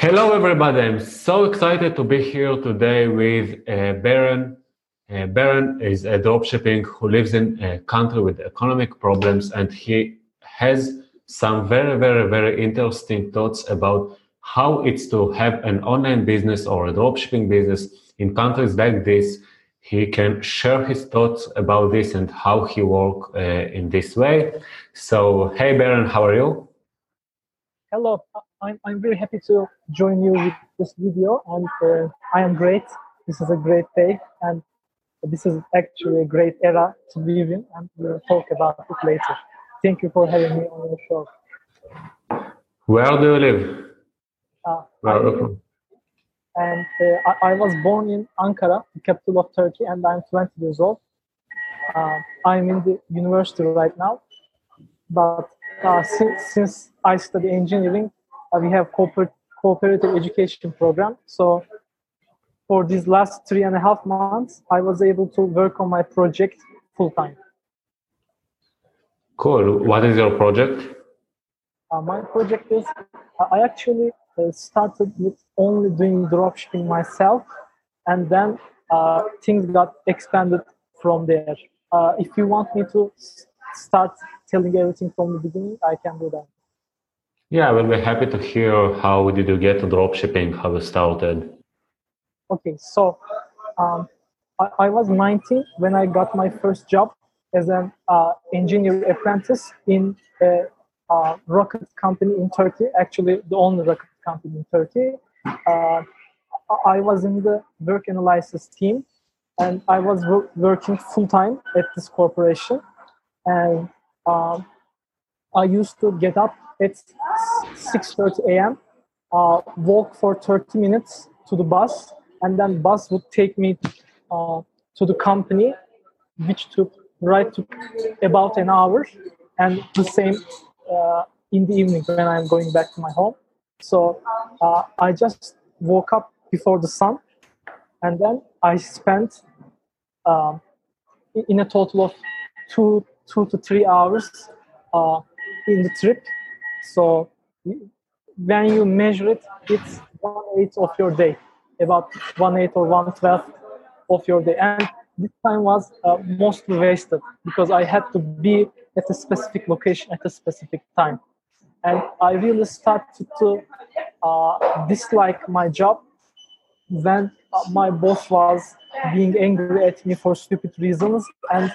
Hello, everybody. I'm so excited to be here today with uh, Baron. Uh, Baron is a dropshipping who lives in a country with economic problems, and he has some very, very, very interesting thoughts about how it's to have an online business or a dropshipping business in countries like this. He can share his thoughts about this and how he work uh, in this way. So, hey, Baron, how are you? Hello, I'm, I'm very happy to join you with this video and uh, I am great. This is a great day and this is actually a great era to live in and we'll talk about it later. Thank you for having me on your show. Where do you live? Uh, Where and uh, I, I, was born in Ankara, the capital of Turkey, and I'm 20 years old. Uh, I'm in the university right now, but uh, since, since I study engineering, we have corporate cooperative education program. So for these last three and a half months, I was able to work on my project full time. Cool. What is your project? Uh, my project is I actually uh, started with only doing dropshipping myself, and then uh, things got expanded from there. Uh, if you want me to start telling everything from the beginning, I can do that. Yeah, we'll be happy to hear how did you get to dropshipping, how you started. Okay, so um, I, I, was 19 when I got my first job as an uh, engineer apprentice in a uh, rocket company in Turkey, actually the only rocket company in Turkey. Uh, I was in the work analysis team and I was working full time at this corporation. And um, I used to get up at 6.30 a.m., uh, walk for 30 minutes to the bus, and then bus would take me uh, to the company, which took right to about an hour, and the same uh, in the evening when I'm going back to my home. So uh, I just woke up before the sun, and then I spent um, in a total of two two to three hours uh, in the trip so when you measure it, it's one eighth of your day, about one eighth or one twelfth of your day. And this time was uh, mostly wasted because I had to be at a specific location at a specific time. And I really started to uh, dislike my job when uh, my boss was being angry at me for stupid reasons. And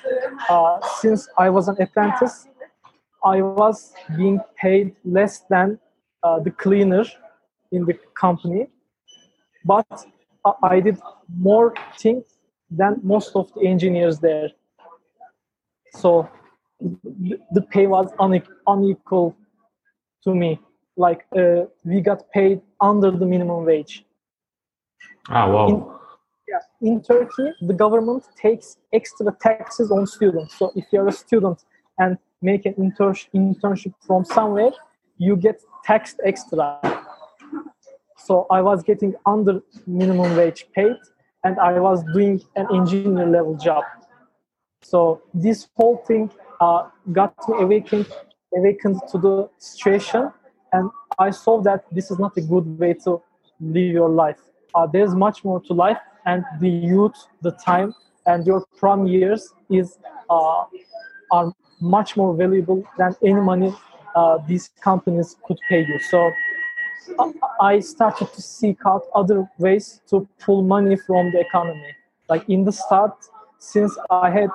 uh, since I was an apprentice, I was being paid less than uh, the cleaner in the company, but I did more things than most of the engineers there. So the pay was unequal to me. Like uh, we got paid under the minimum wage. Ah, wow. In, yeah, in Turkey, the government takes extra taxes on students. So if you're a student and make an inter- internship from somewhere, you get taxed extra. So I was getting under minimum wage paid, and I was doing an engineer level job. So this whole thing uh, got me awakened, awakened to the situation, and I saw that this is not a good way to live your life. Uh, there's much more to life, and the youth, the time, and your prom years is uh, are much more valuable than any money uh, these companies could pay you. So uh, I started to seek out other ways to pull money from the economy. Like in the start, since I had,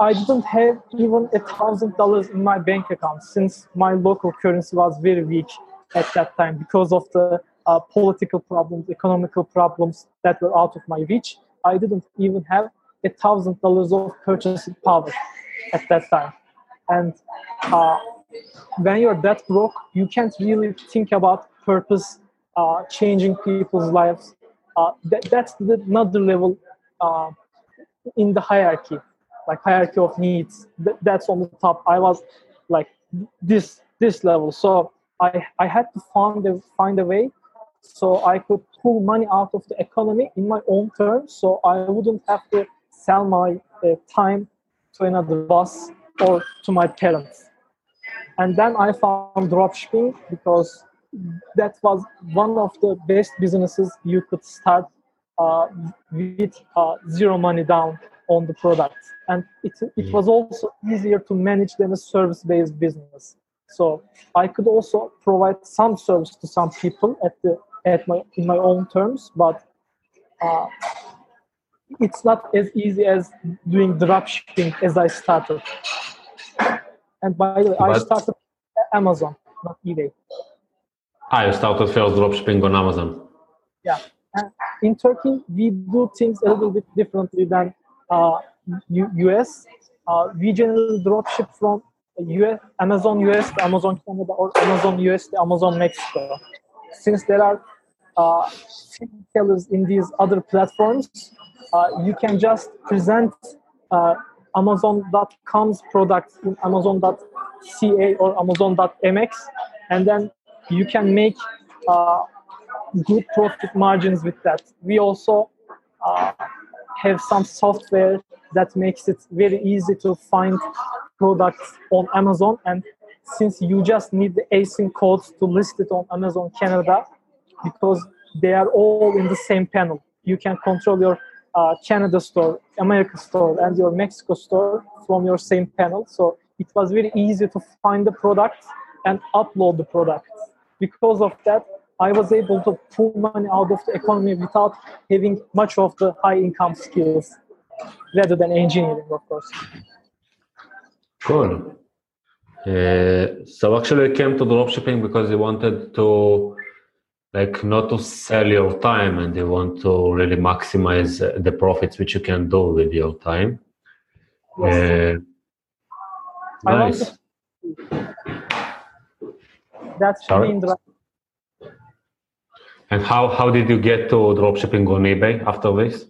I didn't have even a thousand dollars in my bank account since my local currency was very weak at that time because of the uh, political problems, economical problems that were out of my reach. I didn't even have a thousand dollars of purchasing power at that time. And uh, when you're that broke, you can't really think about purpose, uh, changing people's lives. Uh, that, that's the, another level uh, in the hierarchy, like hierarchy of needs. Th- that's on the top. I was like this this level, so I I had to find a find a way so I could pull money out of the economy in my own terms, so I wouldn't have to sell my uh, time to another boss or to my parents. And then I found dropshipping because that was one of the best businesses you could start uh, with uh, zero money down on the product. And it, it was also easier to manage than a service based business. So I could also provide some service to some people at the at my in my own terms, but uh, it's not as easy as doing drop shipping as I started. And by the way, but, I started Amazon, not eBay. Ah, you started first drop shipping on Amazon. Yeah. And in Turkey, we do things a little bit differently than uh, U- US. Uh, we generally drop ship from US, Amazon US to Amazon Canada or Amazon US to Amazon Mexico. Since there are uh, sellers in these other platforms, uh, you can just present uh, Amazon.com's products in Amazon.ca or Amazon.mx, and then you can make uh, good profit margins with that. We also uh, have some software that makes it very easy to find products on Amazon. And since you just need the ASIN codes to list it on Amazon Canada, because they are all in the same panel, you can control your uh, Canada store, America store, and your Mexico store from your same panel. So it was very easy to find the product and upload the product. Because of that, I was able to pull money out of the economy without having much of the high income skills rather than engineering, of course. Cool. Uh, so actually, I came to dropshipping because I wanted to, like, not to sell your time, and you want to really maximize the profits which you can do with your time. Yes. Uh, nice. That's Sorry? and how, how did you get to dropshipping on eBay after this?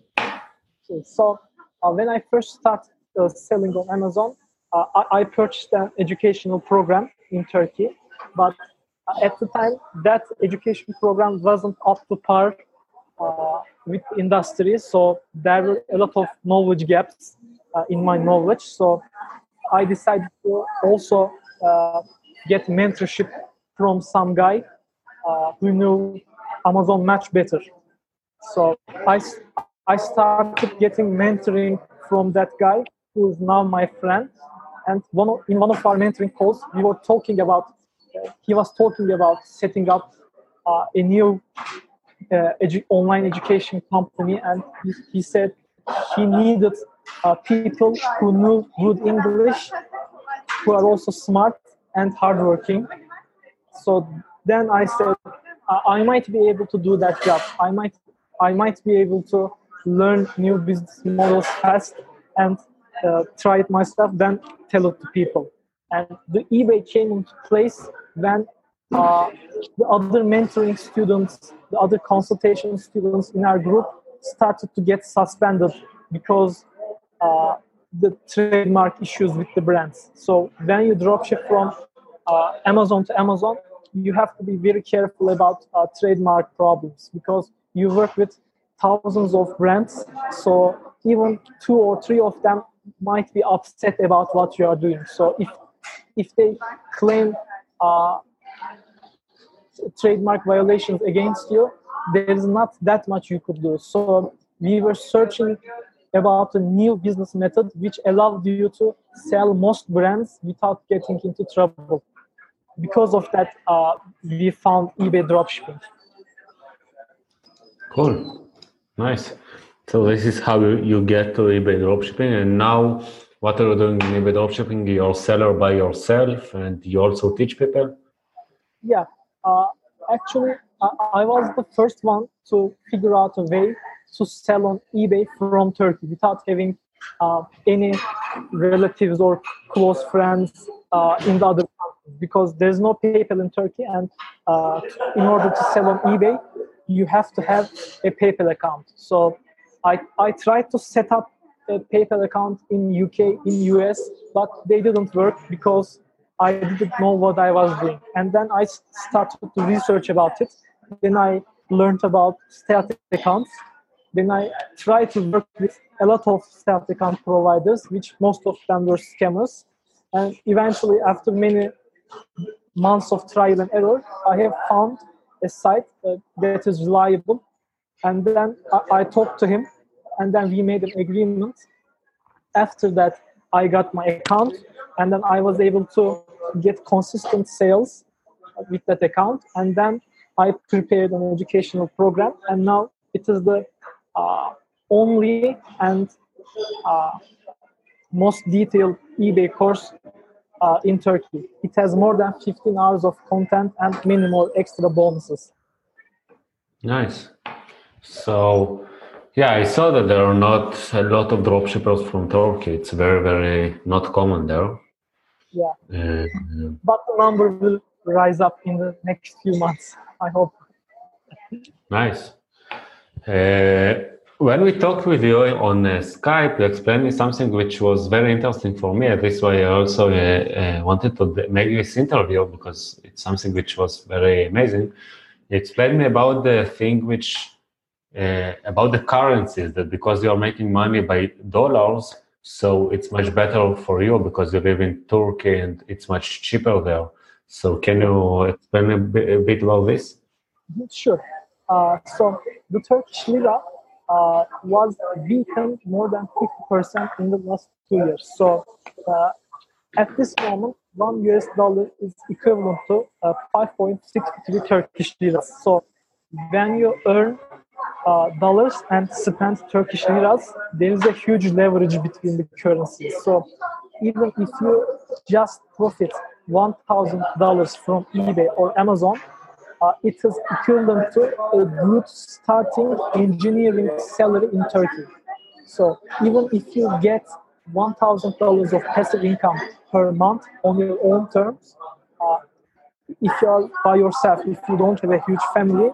So uh, when I first started uh, selling on Amazon, uh, I, I, purchased an educational program in Turkey, but uh, at the time that education program wasn't up to par uh, with industry, so there were a lot of knowledge gaps uh, in my knowledge. So I decided to also get mentorship from some guy who knew Amazon much better. So I, I started getting mentoring from that guy who is now my friend. And one of, in one of our mentoring calls, we were talking about, uh, he was talking about setting up uh, a new uh, edu- online education company. And he, he said he needed uh, people who knew good English, who are also smart and hardworking. So then I said, I might be able to do that job. I might I might be able to learn new business models fast and uh, try it myself, then tell it to people. And the eBay came into place when uh, the other mentoring students, the other consultation students in our group started to get suspended because uh, the trademark issues with the brands. So when you dropship from uh, Amazon to Amazon, you have to be very careful about uh, trademark problems because you work with thousands of brands so even two or three of them might be upset about what you are doing so if if they claim uh, trademark violations against you there is not that much you could do so we were searching about a new business method which allowed you to sell most brands without getting into trouble because of that, uh, we found eBay dropshipping. Cool, nice. So this is how you get to eBay dropshipping, and now what are you doing in eBay dropshipping? You're a seller by yourself, and you also teach people. Yeah, uh, actually, I, I was the first one to figure out a way to sell on eBay from Turkey without having uh, any relatives or close friends uh, in the other countries because there's no PayPal in Turkey, and uh, in order to sell on eBay, you have to have a PayPal account. So I, I tried to set up a PayPal account in UK, in US, but they didn't work because I didn't know what I was doing. And then I started to research about it. Then I learned about static accounts. Then I tried to work with a lot of static account providers, which most of them were scammers. And eventually, after many months of trial and error, I have found a site uh, that is reliable. And then I, I talked to him, and then we made an agreement. After that, I got my account, and then I was able to get consistent sales with that account. And then I prepared an educational program, and now it is the uh, only and uh, most detailed eBay course uh, in Turkey. It has more than 15 hours of content and many more extra bonuses. Nice. So, yeah, I saw that there are not a lot of dropshippers from Turkey. It's very, very not common there. Yeah. Uh, but the number will rise up in the next few months, I hope. Nice. Uh, when we talked with you on uh, Skype, you explained me something which was very interesting for me. This why I also uh, uh, wanted to make this interview because it's something which was very amazing. You explained me about the thing which uh, about the currencies that because you are making money by dollars, so it's much better for you because you live in Turkey and it's much cheaper there. So can you explain a bit, bit about this? Sure. Uh, so the Turkish lira uh, was weakened more than 50% in the last two years. So uh, at this moment, one US dollar is equivalent to uh, 5.63 Turkish liras. So when you earn uh, dollars and spend Turkish liras, there is a huge leverage between the currencies. So even if you just profit $1,000 from eBay or Amazon, uh, it is equivalent to a good starting engineering salary in Turkey. So even if you get $1,000 of passive income per month on your own terms, uh, if you are by yourself, if you don't have a huge family,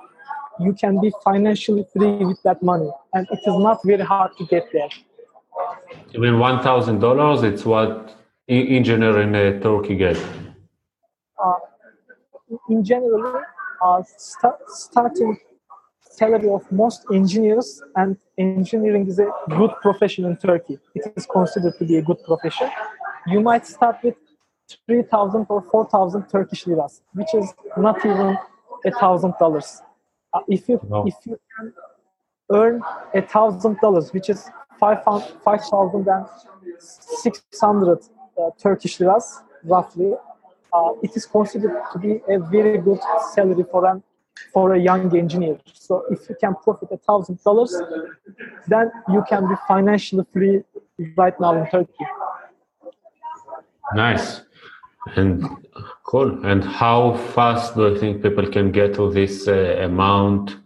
you can be financially free with that money. And it is not very hard to get there. You mean $1,000? It's what engineer in uh, Turkey get? Uh, in general, uh, st- starting salary of most engineers and engineering is a good profession in turkey it is considered to be a good profession you might start with 3000 or 4000 turkish liras which is not even a thousand dollars uh, if you no. if you can earn a thousand dollars which is 5600 uh, turkish liras roughly uh, it is considered to be a very good salary for an for a young engineer. So if you can profit a thousand dollars, then you can be financially free right now in Turkey. Nice and cool. And how fast do you think people can get to this uh, amount?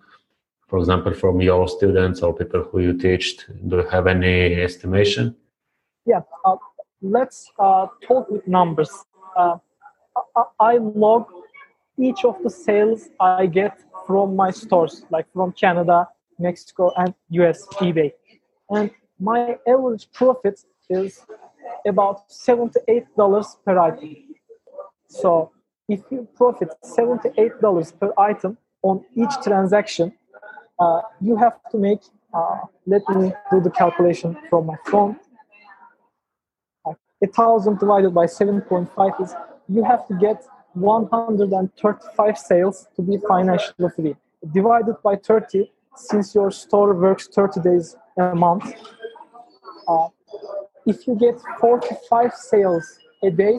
For example, from your students or people who you teach, do you have any estimation? Yeah, uh, let's uh, talk with numbers. Uh, I log each of the sales I get from my stores, like from Canada, Mexico, and US eBay. And my average profit is about $78 per item. So if you profit $78 per item on each transaction, uh, you have to make. Uh, let me do the calculation from my phone. A thousand divided by seven point five is you have to get 135 sales to be financially free. Divided by 30, since your store works 30 days a month, uh, if you get 45 sales a day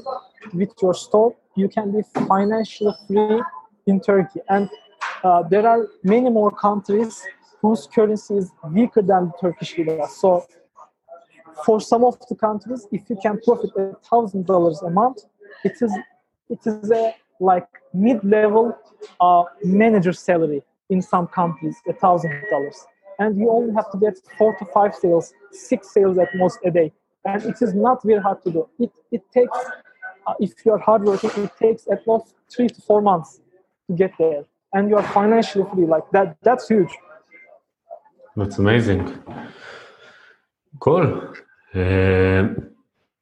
with your store, you can be financially free in Turkey. And uh, there are many more countries whose currency is weaker than the Turkish lira. So for some of the countries, if you can profit a thousand dollars a month, it is it is a like mid-level uh, manager salary in some companies, a thousand dollars, and you only have to get four to five sales, six sales at most a day, and it is not very hard to do. It it takes, uh, if you are hardworking, it takes at most three to four months to get there, and you are financially free. Like that, that's huge. That's amazing. Cool. Uh,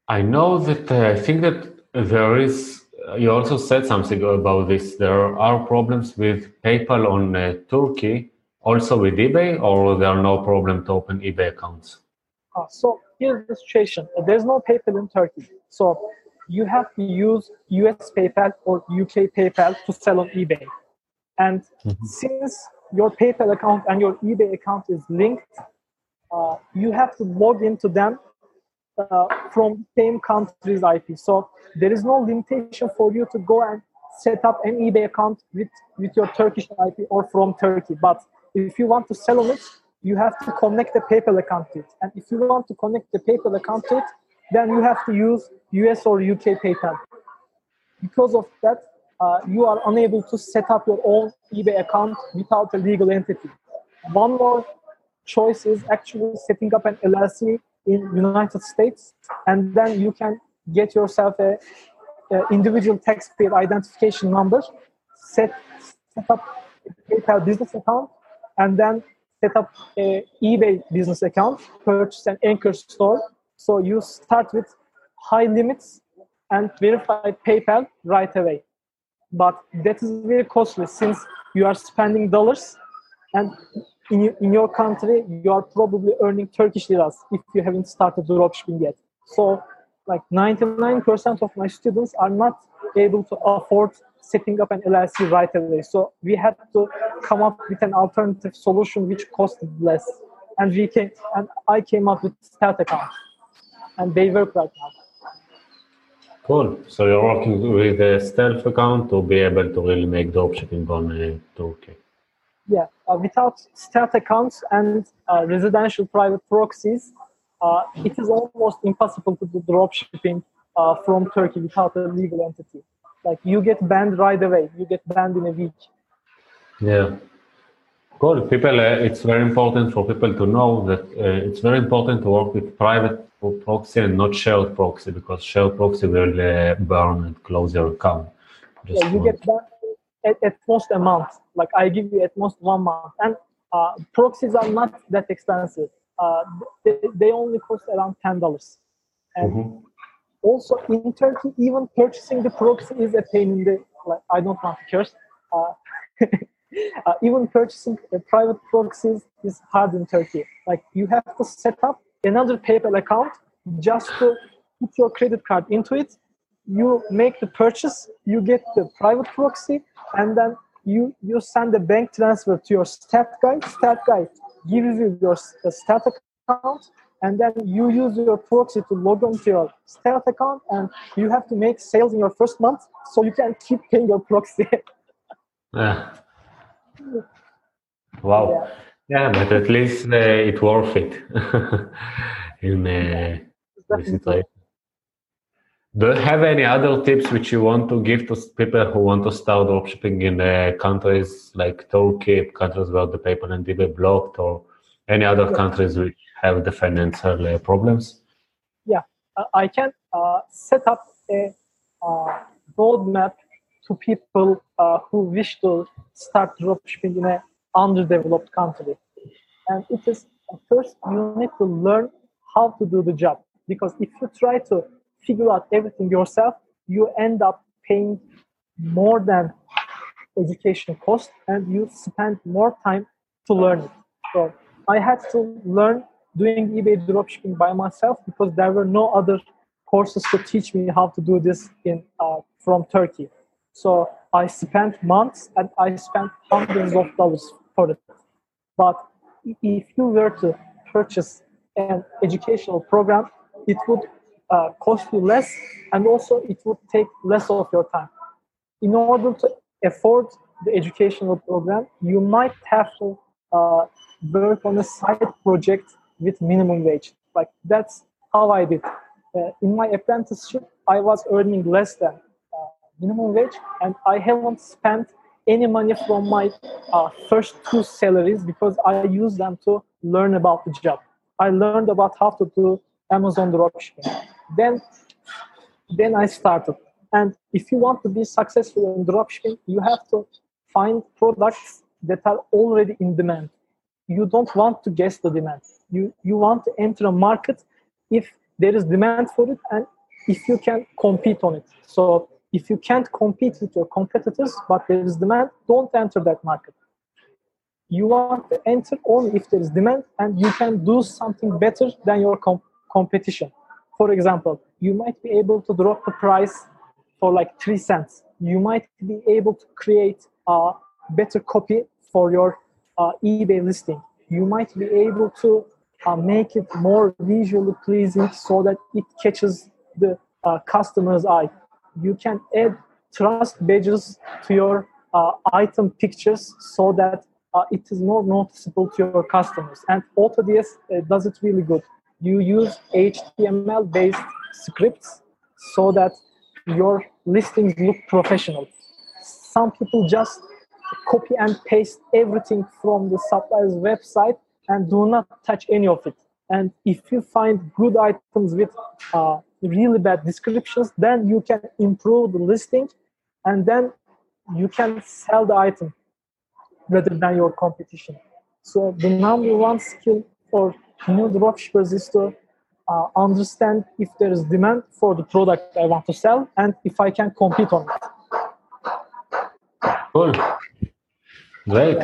I know that uh, I think that there is you also said something about this. There are problems with PayPal on uh, Turkey, also with eBay, or there are no problem to open eBay accounts? Uh, so here's the situation. There's no PayPal in Turkey. So you have to use US PayPal or UK PayPal to sell on eBay. And mm-hmm. since your PayPal account and your eBay account is linked, uh, you have to log into them uh, from same country's IP. So there is no limitation for you to go and set up an eBay account with, with your Turkish IP or from Turkey. But if you want to sell on it, you have to connect the PayPal account to it. And if you want to connect the PayPal account to it, then you have to use US or UK PayPal. Because of that, uh, you are unable to set up your own eBay account without a legal entity. One more choice is actually setting up an LLC in United States, and then you can get yourself a, a individual taxpayer identification number, set, set up a PayPal business account, and then set up a eBay business account, purchase an anchor store. So you start with high limits and verify PayPal right away. But that is very costly since you are spending dollars and in, in your country you are probably earning Turkish liras if you haven't started dropshipping yet. So like 99% of my students are not able to afford setting up an LLC right away. So we had to come up with an alternative solution which costed less. And we came and I came up with Stealth account. And they work right now. Cool. So you're working with a stealth account to be able to really make dropshipping on uh, Turkey. Yeah, uh, without stealth accounts and uh, residential private proxies, uh, it is almost impossible to do dropshipping uh, from Turkey without a legal entity like you get banned right away. You get banned in a week. Yeah. Cool. People uh, it's very important for people to know that uh, it's very important to work with private proxy and not shared proxy because shared proxy will uh, burn and close your account. Just yeah, you get banned at, at, most a month. Like i give you at most one month. And uh, proxies are not that expensive. Uh, they, they only cost around $10 and mm-hmm also in Turkey, even purchasing the proxy is a pain in the. Like, I don't want to curse. Uh, uh, even purchasing a private proxies is hard in Turkey. Like you have to set up another PayPal account just to put your credit card into it. You make the purchase, you get the private proxy, and then you you send a bank transfer to your stat guy. Stat guy gives you your stat account, and then you use your proxy to log on to your stealth account and you have to make sales in your first month so you can keep paying your proxy yeah. wow yeah. yeah. but at least uh, it worth it in uh, this situation do you have any other tips which you want to give to people who want to start dropshipping in uh, countries like Turkey, countries where the PayPal and eBay blocked, or any other yeah. countries which have the financial uh, problems? Yeah, uh, I can uh, set up a roadmap to people who wish to start dropshipping in an underdeveloped country. And it is first you need to learn how to do the job because if you try to figure out everything yourself, you end up paying more than education cost and you spend more time to learn it. So I had to learn doing eBay dropshipping by myself because there were no other courses to teach me how to do this in uh, from Turkey. So I spent months and I spent hundreds of dollars for it. But if you were to purchase an educational program, it would uh, cost you less and also it would take less of your time. In order to afford the educational program, you might have to uh, work on a side project with minimum wage. Like that's how I did. Uh, in my apprenticeship, I was earning less than uh, minimum wage, and I haven't spent any money from my uh, first two salaries because I used them to learn about the job. I learned about how to do Amazon dropshipping. Then, then I started. And if you want to be successful in dropshipping, you have to find products that are already in demand. You don't want to guess the demand. You you want to enter a market if there is demand for it and if you can compete on it. So if you can't compete with your competitors but there is demand don't enter that market. You want to enter only if there is demand and you can do something better than your com- competition. For example you might be able to drop the price for like three cents. You might be able to create a better copy for your eBay listing. You might be able to uh, make it more visually pleasing so that it catches the uh, customer's eye. You can add trust badges to your uh, item pictures so that uh, it is more noticeable to your customers. And AutoDS uh, does it really good. You use HTML based scripts so that your listings look professional. Some people just copy and paste everything from the supplier's website and do not touch any of it. And if you find good items with uh, really bad descriptions, then you can improve the listing and then you can sell the item rather than your competition. So the number one skill for new dropshippers is to uh, understand if there is demand for the product I want to sell and if I can compete on it. Cool. Great.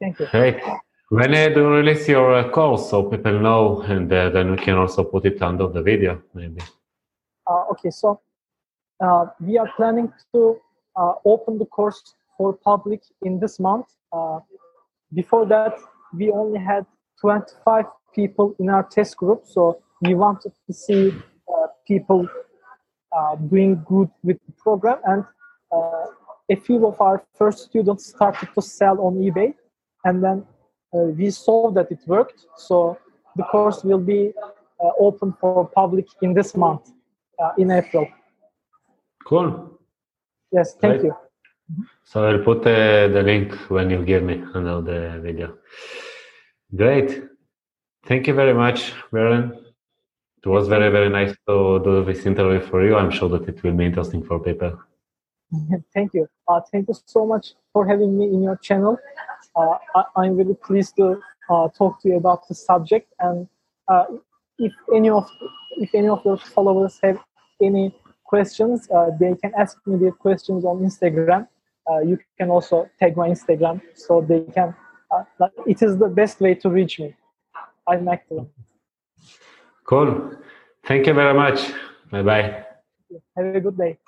Thank you. Great. When uh, do you release your uh, course so people know and uh, then we can also put it under the video maybe? Uh, okay, so uh, we are planning to uh, open the course for public in this month. before that, we only had 25 people in our test group, so we wanted to see people doing good with the program and a few of our first students started to sell on eBay, and then uh, we saw that it worked. So the course will be uh, open for public in this month, uh, in April. Cool. Yes, thank you. So I'll put uh, the link when you give me under the video. Great. Thank you very much, Baron. It was very, very nice to do this interview for you. I'm sure that it will be interesting for people. thank you. Uh, thank you so much for having me in your channel. Uh, I, I'm really pleased to uh, talk to you about the subject. And uh, if any of if any of your followers have any questions, uh, they can ask me their questions on Instagram. Uh, you can also tag my Instagram so they can. Uh, it is the best way to reach me. I'm active. Cool. Thank you very much. Bye bye. Have a good day.